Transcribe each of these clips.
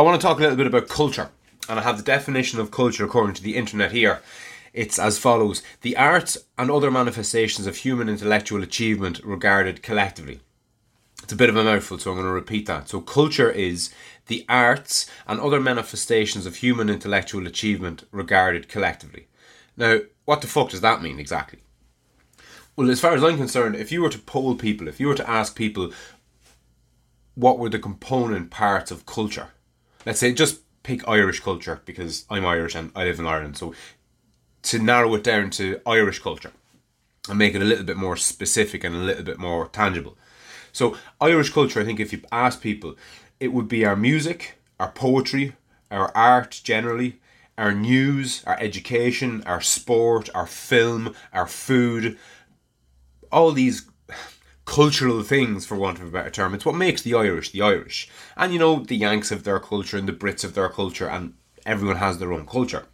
I want to talk a little bit about culture, and I have the definition of culture according to the internet here. It's as follows the arts and other manifestations of human intellectual achievement regarded collectively. It's a bit of a mouthful, so I'm going to repeat that. So, culture is the arts and other manifestations of human intellectual achievement regarded collectively. Now, what the fuck does that mean exactly? Well, as far as I'm concerned, if you were to poll people, if you were to ask people what were the component parts of culture, let's say just pick Irish culture because I'm Irish and I live in Ireland. So to narrow it down to Irish culture and make it a little bit more specific and a little bit more tangible. So Irish culture, I think if you ask people, it would be our music, our poetry, our art generally, our news, our education, our sport, our film, our food, all these cultural things, for want of a better term. It's what makes the Irish the Irish. And you know, the Yanks have their culture and the Brits have their culture, and everyone has their own culture.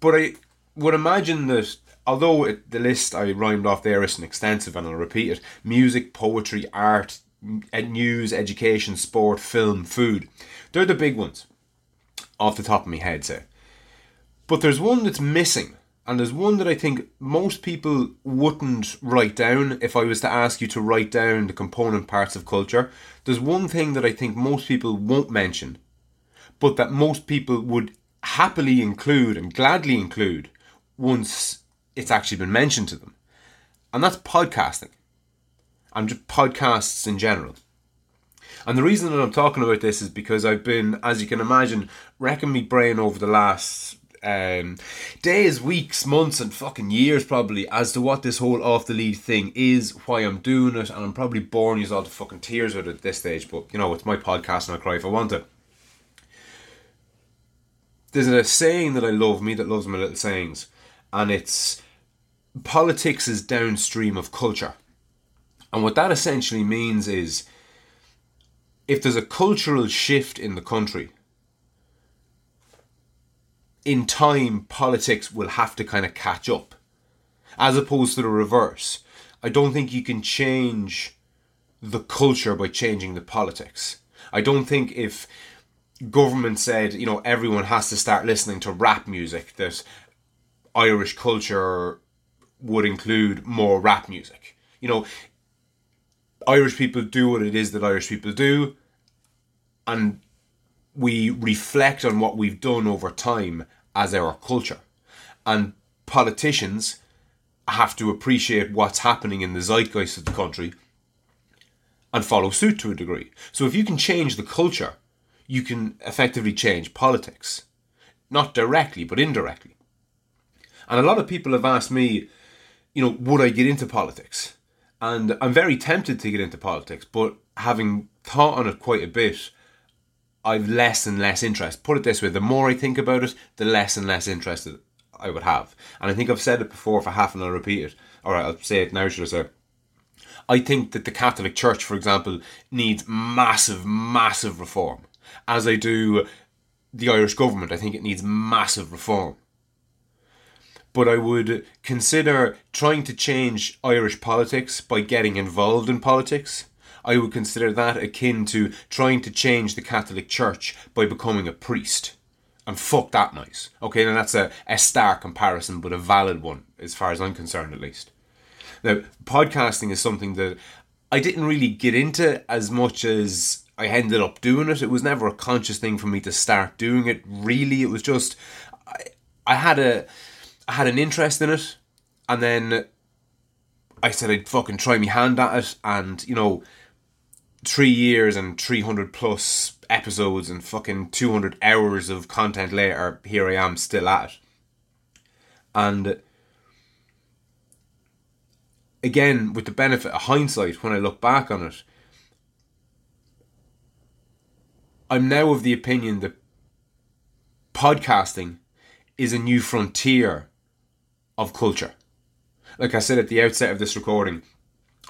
But I would imagine that although it, the list I rhymed off there isn't extensive, and I'll repeat it music, poetry, art, news, education, sport, film, food they're the big ones off the top of my head, say. But there's one that's missing and there's one that I think most people wouldn't write down if I was to ask you to write down the component parts of culture. There's one thing that I think most people won't mention, but that most people would happily include and gladly include once it's actually been mentioned to them. And that's podcasting. And just podcasts in general. And the reason that I'm talking about this is because I've been, as you can imagine, wrecking my brain over the last um, days, weeks, months, and fucking years probably as to what this whole off the lead thing is, why I'm doing it, and I'm probably boring you all to fucking tears with it at this stage. But you know, it's my podcast, and I'll cry if I want to. There's a saying that I love, me that loves my little sayings, and it's politics is downstream of culture. And what that essentially means is if there's a cultural shift in the country, in time, politics will have to kind of catch up, as opposed to the reverse. I don't think you can change the culture by changing the politics. I don't think if government said, you know, everyone has to start listening to rap music, that Irish culture would include more rap music. You know, Irish people do what it is that Irish people do, and we reflect on what we've done over time as our culture. And politicians have to appreciate what's happening in the zeitgeist of the country and follow suit to a degree. So if you can change the culture, you can effectively change politics. Not directly, but indirectly. And a lot of people have asked me, you know, would I get into politics? And I'm very tempted to get into politics, but having thought on it quite a bit, I've less and less interest. Put it this way: the more I think about it, the less and less interested I would have. And I think I've said it before for half, and I'll repeat it. All right, I'll say it now. Should I say? I think that the Catholic Church, for example, needs massive, massive reform. As I do the Irish government, I think it needs massive reform. But I would consider trying to change Irish politics by getting involved in politics I would consider that akin to trying to change the Catholic Church by becoming a priest. And fuck that noise. Okay, now that's a, a stark comparison, but a valid one, as far as I'm concerned at least. Now, podcasting is something that I didn't really get into as much as I ended up doing it. It was never a conscious thing for me to start doing it. Really, it was just I, I had a I had an interest in it, and then I said I'd fucking try my hand at it, and you know, three years and 300 plus episodes and fucking 200 hours of content later, here I am still at. And again, with the benefit of hindsight, when I look back on it, I'm now of the opinion that podcasting is a new frontier of culture. Like I said at the outset of this recording,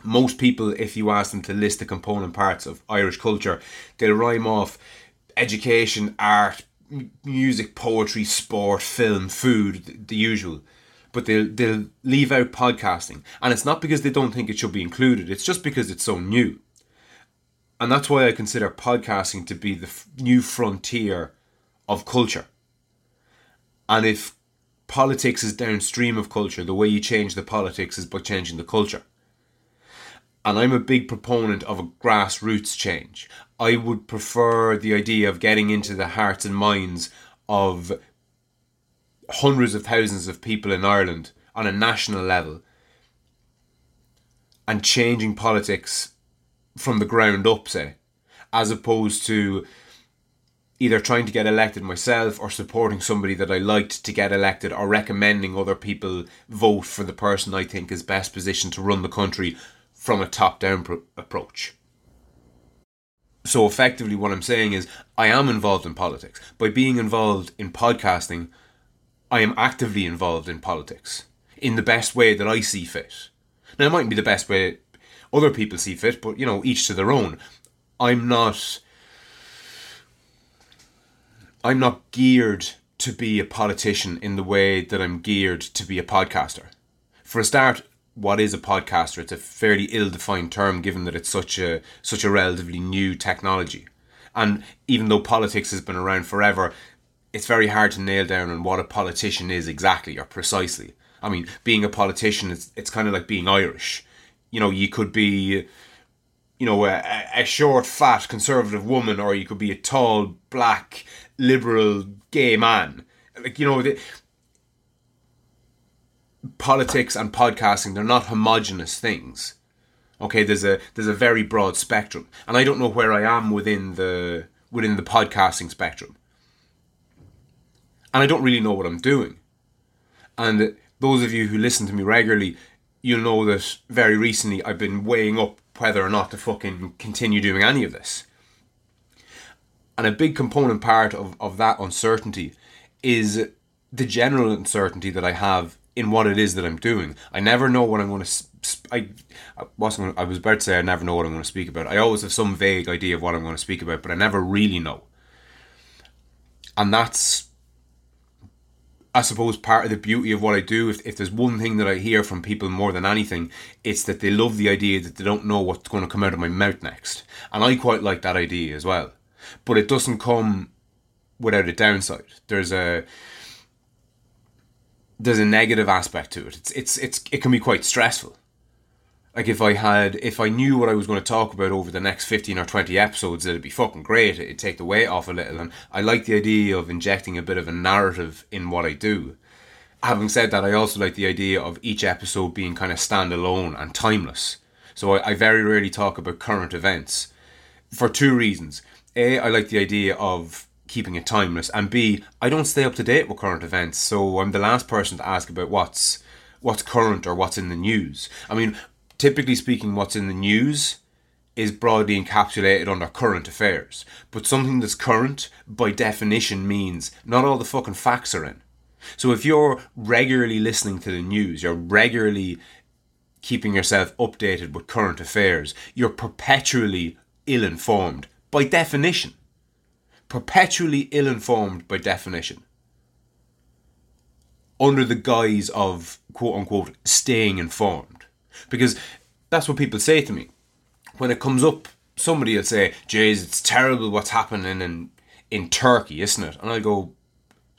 most people, if you ask them to list the component parts of Irish culture, they'll rhyme off education, art, music, poetry, sport, film, food, the, the usual. But they'll they'll leave out podcasting, and it's not because they don't think it should be included. It's just because it's so new. And that's why I consider podcasting to be the f- new frontier of culture. And if politics is downstream of culture, the way you change the politics is by changing the culture. And I'm a big proponent of a grassroots change. I would prefer the idea of getting into the hearts and minds of hundreds of thousands of people in Ireland on a national level and changing politics from the ground up, say, as opposed to either trying to get elected myself or supporting somebody that I liked to get elected or recommending other people vote for the person I think is best positioned to run the country from a top down pro- approach. So, effectively, what I'm saying is, I am involved in politics. By being involved in podcasting, I am actively involved in politics in the best way that I see fit. Now, it mightn't be the best way other people see fit, but you know, each to their own. I'm not. I'm not geared to be a politician in the way that I'm geared to be a podcaster. For a start, what is a podcaster? It's a fairly ill-defined term, given that it's such a such a relatively new technology. And even though politics has been around forever, it's very hard to nail down on what a politician is exactly or precisely. I mean, being a politician, it's it's kind of like being Irish. You know, you could be, you know, a, a short, fat, conservative woman, or you could be a tall, black, liberal, gay man. Like you know, the, politics and podcasting they're not homogenous things. Okay, there's a there's a very broad spectrum, and I don't know where I am within the within the podcasting spectrum, and I don't really know what I'm doing. And those of you who listen to me regularly, you'll know that very recently I've been weighing up whether or not to fucking continue doing any of this. And a big component part of, of that uncertainty is the general uncertainty that I have in what it is that I'm doing. I never know what I'm going to. Sp- I, I wasn't. Gonna, I was about to say I never know what I'm going to speak about. I always have some vague idea of what I'm going to speak about, but I never really know. And that's I suppose part of the beauty of what I do, if, if there's one thing that I hear from people more than anything, it's that they love the idea that they don't know what's going to come out of my mouth next. And I quite like that idea as well. But it doesn't come without a downside. There's a there's a negative aspect to it. It's it's it's it can be quite stressful. Like if I had if I knew what I was going to talk about over the next 15 or 20 episodes it'd be fucking great. It'd take the weight off a little. And I like the idea of injecting a bit of a narrative in what I do. Having said that I also like the idea of each episode being kind of standalone and timeless. So I, I very rarely talk about current events for two reasons. A I like the idea of keeping it timeless and b I don't stay up to date with current events so I'm the last person to ask about what's what's current or what's in the news I mean typically speaking, what's in the news is broadly encapsulated under current affairs. But something that's current, by definition, means not all the fucking facts are in. So if you're regularly listening to the news, you're regularly keeping yourself updated with current affairs, you're perpetually ill informed by definition. Perpetually ill informed by definition. Under the guise of quote unquote staying informed because that's what people say to me when it comes up. Somebody will say, "Jays, it's terrible what's happening in in Turkey, isn't it?" And I go,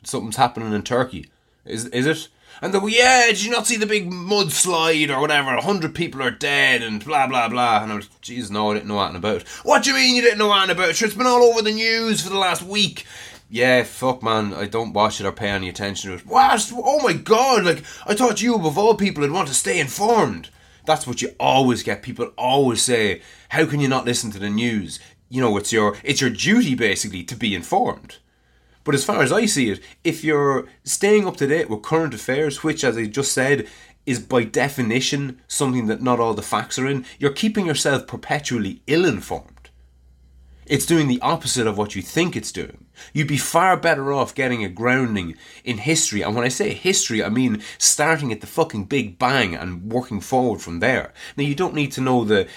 "Something's happening in Turkey, is is it?" And they go, "Yeah, did you not see the big mudslide or whatever? A hundred people are dead and blah blah blah." And I was, "Jeez, no, I didn't know anything about it." What do you mean you didn't know anything about it? Sure, It's been all over the news for the last week yeah, fuck, man, I don't watch it or pay any attention to it. What? Oh my god, like, I thought you, above all people, would want to stay informed. That's what you always get. People always say, "How can you not listen to the news?" You know, it's your it's your duty basically to be informed. But as far as I see it, if you're staying up to date with current affairs, which, as I just said, is by definition something that not all the facts are in, you're keeping yourself perpetually ill informed. It's doing the opposite of what you think it's doing. You'd be far better off getting a grounding in history. And when I say history, I mean starting at the fucking Big Bang and working forward from there. Now, you don't need to know the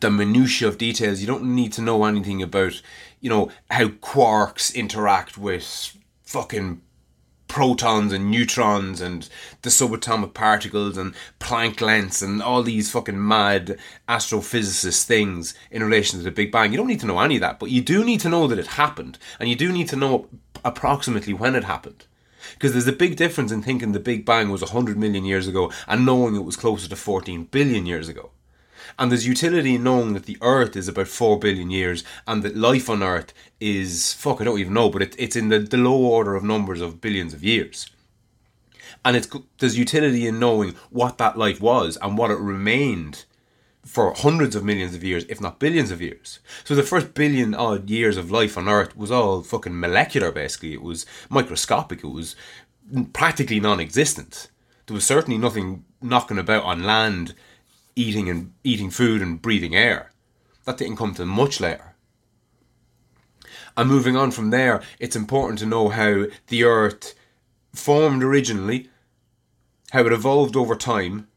the minutiae of details. You don't need to know anything about, you know, how quarks interact with fucking protons and neutrons and the subatomic particles and Planck lengths and all these fucking mad astrophysicist things in relation to the Big Bang. You don't need to know any of that, but you do need to know that it happened, and you do need to know approximately when it happened. Because there's a big difference in thinking the Big Bang was 100 million years ago and knowing it was closer to 14 billion years ago. And there's utility in knowing that the Earth is about 4 billion years and that life on Earth is, fuck, I don't even know, but it, it's in the, the low order of numbers of billions of years. And it's, there's utility in knowing what that life was and what it remained for hundreds of millions of years, if not billions of years. So the first billion odd years of life on Earth was all fucking molecular, basically. It was microscopic, it was practically non existent. There was certainly nothing knocking about on land eating and eating food and breathing air. That didn't come to much later. And moving on from there, it's important to know how the Earth formed originally, how it evolved over time,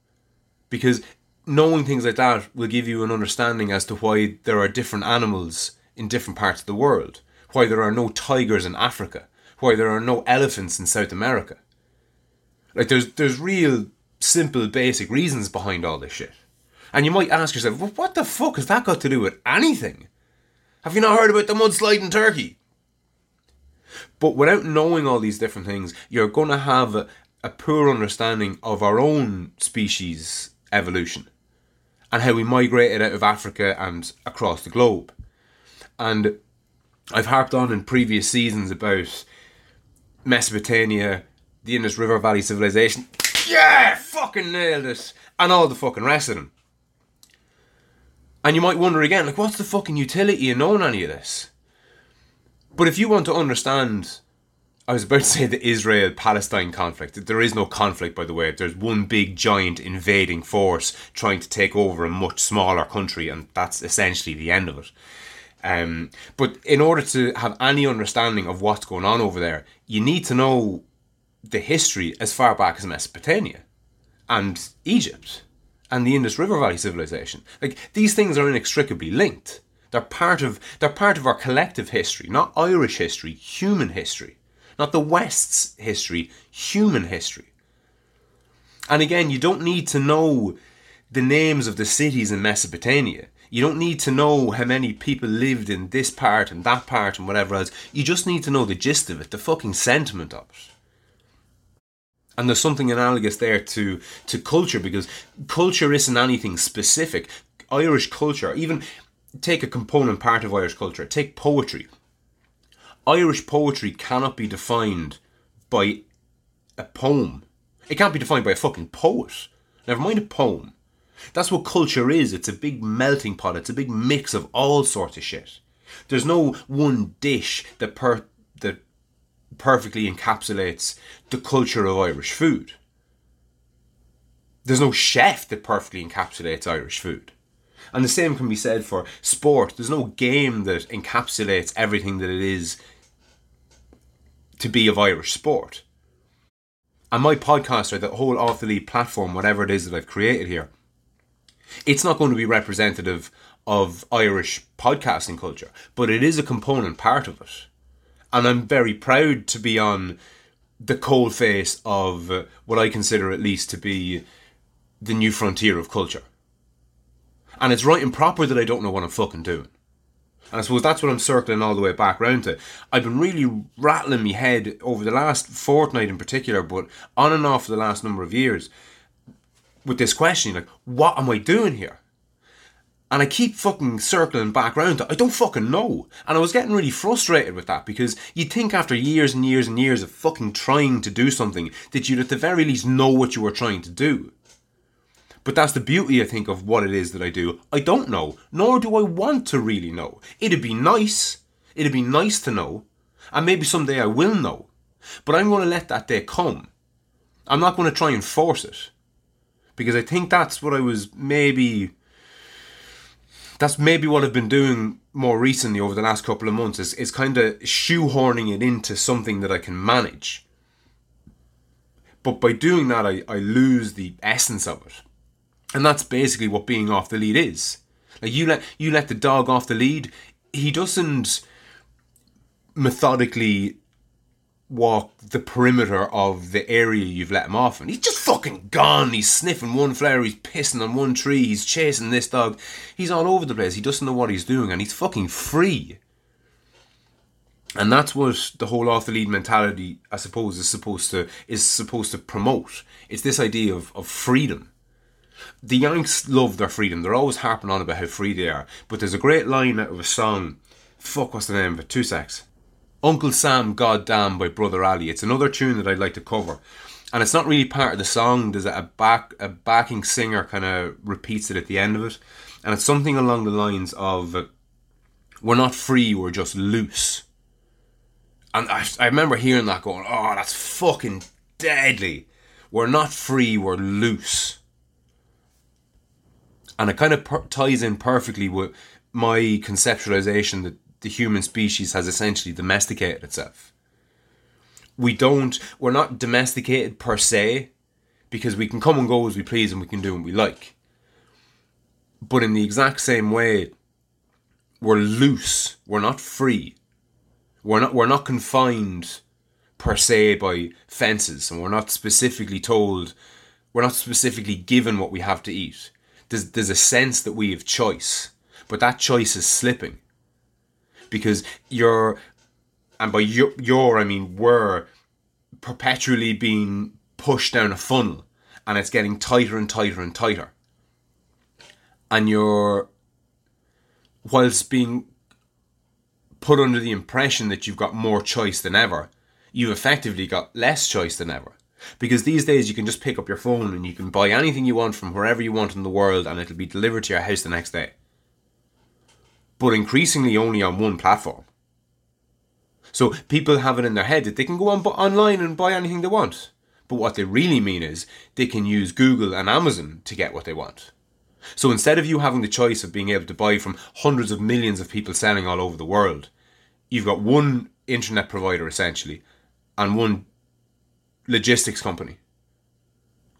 because knowing things like that will give you an understanding as to why there are different animals in different parts of the world, why there are no tigers in Africa, why there are no elephants in South America. Like there's there's real simple basic reasons behind all this shit. And you might ask yourself, well, what the fuck has that got to do with anything? Have you not heard about the mudslide in Turkey? But without knowing all these different things, you're going to have a, a poor understanding of our own species evolution and how we migrated out of Africa and across the globe. And I've harped on in previous seasons about Mesopotamia, the Indus River Valley civilization. Yeah, fucking nailed it. And all the fucking rest of them. And you might wonder again, like, what's the fucking utility in knowing any of this? But if you want to understand, I was about to say the Israel Palestine conflict. There is no conflict, by the way. There's one big giant invading force trying to take over a much smaller country, and that's essentially the end of it. Um, but in order to have any understanding of what's going on over there, you need to know the history as far back as Mesopotamia and Egypt and the Indus River Valley civilization. Like these things are inextricably linked. They're part of they're part of our collective history, not Irish history, human history. Not the West's history, human history. And again, you don't need to know the names of the cities in Mesopotamia. You don't need to know how many people lived in this part and that part and whatever else. You just need to know the gist of it, the fucking sentiment of it and there's something analogous there to to culture because culture isn't anything specific. Irish culture even take a component part of irish culture take poetry. Irish poetry cannot be defined by a poem. It can't be defined by a fucking poet. Never mind a poem. That's what culture is. It's a big melting pot. It's a big mix of all sorts of shit. There's no one dish that per that perfectly encapsulates the culture of Irish food. There's no chef that perfectly encapsulates Irish food. And the same can be said for sport. There's no game that encapsulates everything that it is to be of Irish sport. And my podcast, or the whole Off the Lead platform, whatever it is that I've created here, it's not going to be representative of Irish podcasting culture, but it is a component part of it and I'm very proud to be on the cold face of what I consider at least to be the new frontier of culture. And it's right and proper that I don't know what I'm fucking doing. And I suppose that's what I'm circling all the way back round to. I've been really rattling my head over the last fortnight in particular, but on and off for the last number of years with this question like, what am I doing here? And I keep fucking circling back around I don't fucking know. And I was getting really frustrated with that because you'd think after years and years and years of fucking trying to do something that you'd at the very least know what you were trying to do. But that's the beauty, I think, of what it is that I do. I don't know, nor do I want to really know. It'd be nice. It'd be nice to know. And maybe someday I will know. But I'm going to let that day come. I'm not going to try and force it. Because I think that's what I was maybe that's maybe what I've been doing more recently over the last couple of months is, is kind of shoehorning it into something that I can manage. But by doing that, I, I lose the essence of it. And that's basically what being off the lead is. Like you let you let the dog off the lead, he doesn't methodically walk the perimeter of the area you've let him off in. He's just fucking gone. He's sniffing one flower, he's pissing on one tree, he's chasing this dog. He's all over the place. He doesn't know what he's doing and he's fucking free. And that's what the whole off the lead mentality, I suppose, is supposed to is supposed to promote. It's this idea of, of freedom. The Yanks love their freedom. They're always harping on about how free they are. But there's a great line out of a song. Fuck, what's the name of it? Two secs. Uncle Sam Goddamn by Brother Ali. It's another tune that I'd like to cover. And it's not really part of the song. There's a back a backing singer kind of repeats it at the end of it. And it's something along the lines of We're not free, we're just loose. And I, I remember hearing that going, oh, that's fucking deadly. We're not free, we're loose. And it kind of per- ties in perfectly with my conceptualization that the human species has essentially domesticated itself. We don't, we're not domesticated per se, because we can come and go as we please and we can do what we like. But in the exact same way, we're loose, we're not free. We're not, we're not confined per se by fences, and we're not specifically told, we're not specifically given what we have to eat. There's, there's a sense that we have choice, but that choice is slipping because you're, and by your, your I mean we're perpetually being pushed down a funnel and it's getting tighter and tighter and tighter. And you're, whilst being put under the impression that you've got more choice than ever, you've effectively got less choice than ever. Because these days you can just pick up your phone and you can buy anything you want from wherever you want in the world and it'll be delivered to your house the next day but increasingly only on one platform. So people have it in their head that they can go on online and buy anything they want. But what they really mean is they can use Google and Amazon to get what they want. So instead of you having the choice of being able to buy from hundreds of millions of people selling all over the world, you've got one internet provider essentially and one logistics company.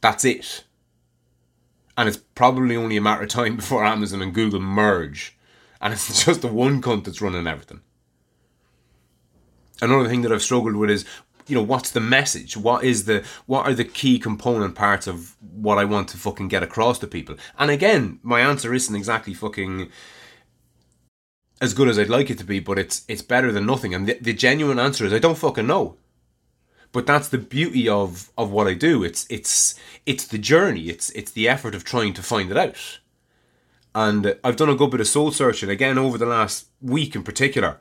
That's it. And it's probably only a matter of time before Amazon and Google merge and it's just the one cunt that's running everything. Another thing that I've struggled with is, you know, what's the message? What is the what are the key component parts of what I want to fucking get across to people? And again, my answer isn't exactly fucking as good as I'd like it to be, but it's it's better than nothing. And the, the genuine answer is I don't fucking know. But that's the beauty of of what I do. It's it's it's the journey. It's it's the effort of trying to find it out. And I've done a good bit of soul searching again over the last week in particular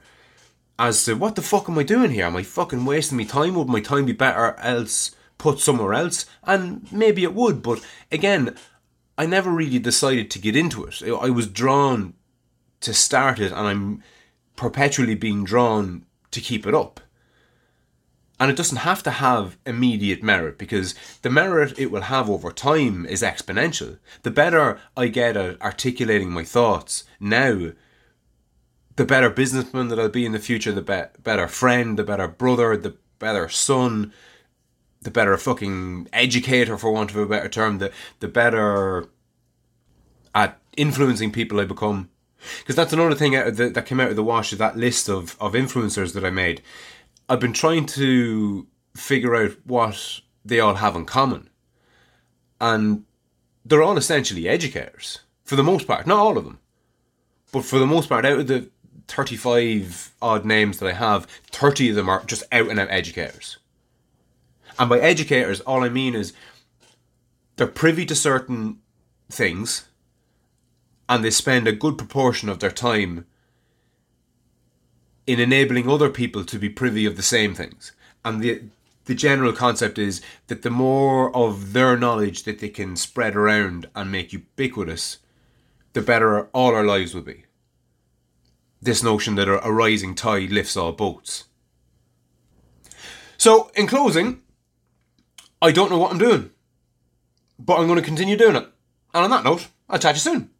as to what the fuck am I doing here? Am I fucking wasting my time? Would my time be better else put somewhere else? And maybe it would, but again, I never really decided to get into it. I was drawn to start it and I'm perpetually being drawn to keep it up. And it doesn't have to have immediate merit because the merit it will have over time is exponential. The better I get at articulating my thoughts now, the better businessman that I'll be in the future, the be- better friend, the better brother, the better son, the better fucking educator, for want of a better term, the, the better at influencing people I become. Because that's another thing the, that came out of the wash of that list of, of influencers that I made I've been trying to figure out what they all have in common. And they're all essentially educators, for the most part. Not all of them. But for the most part, out of the 35 odd names that I have, 30 of them are just out and out educators. And by educators, all I mean is they're privy to certain things and they spend a good proportion of their time in enabling other people to be privy of the same things. And the the general concept is that the more of their knowledge that they can spread around and make ubiquitous, the better all our lives will be. This notion that a rising tide lifts all boats. So, in closing, I don't know what I'm doing, but I'm going to continue doing it. And on that note, I'll chat you soon.